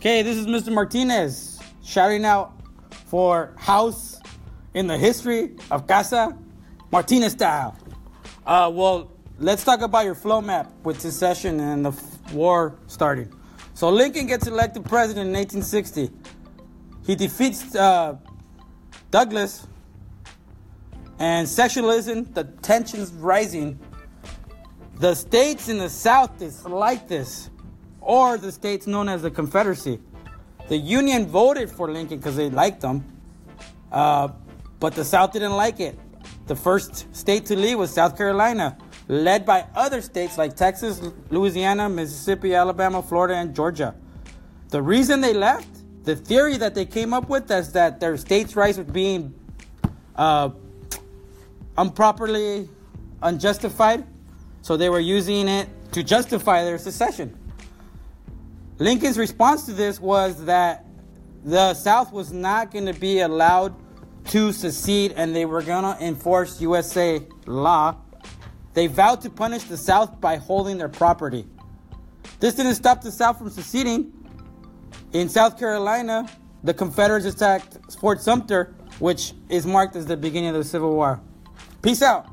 Okay, this is Mr. Martinez shouting out for house in the history of Casa Martinez style. Uh, well, let's talk about your flow map with secession and the f- war starting. So Lincoln gets elected president in 1860. He defeats uh, Douglas, and sectionalism, the tensions rising. The states in the South dislike this or the states known as the Confederacy. The Union voted for Lincoln because they liked him, uh, but the South didn't like it. The first state to leave was South Carolina, led by other states like Texas, Louisiana, Mississippi, Alabama, Florida, and Georgia. The reason they left, the theory that they came up with, is that their states' rights were being uh, improperly unjustified, so they were using it to justify their secession. Lincoln's response to this was that the South was not going to be allowed to secede and they were going to enforce USA law. They vowed to punish the South by holding their property. This didn't stop the South from seceding. In South Carolina, the Confederates attacked Fort Sumter, which is marked as the beginning of the Civil War. Peace out.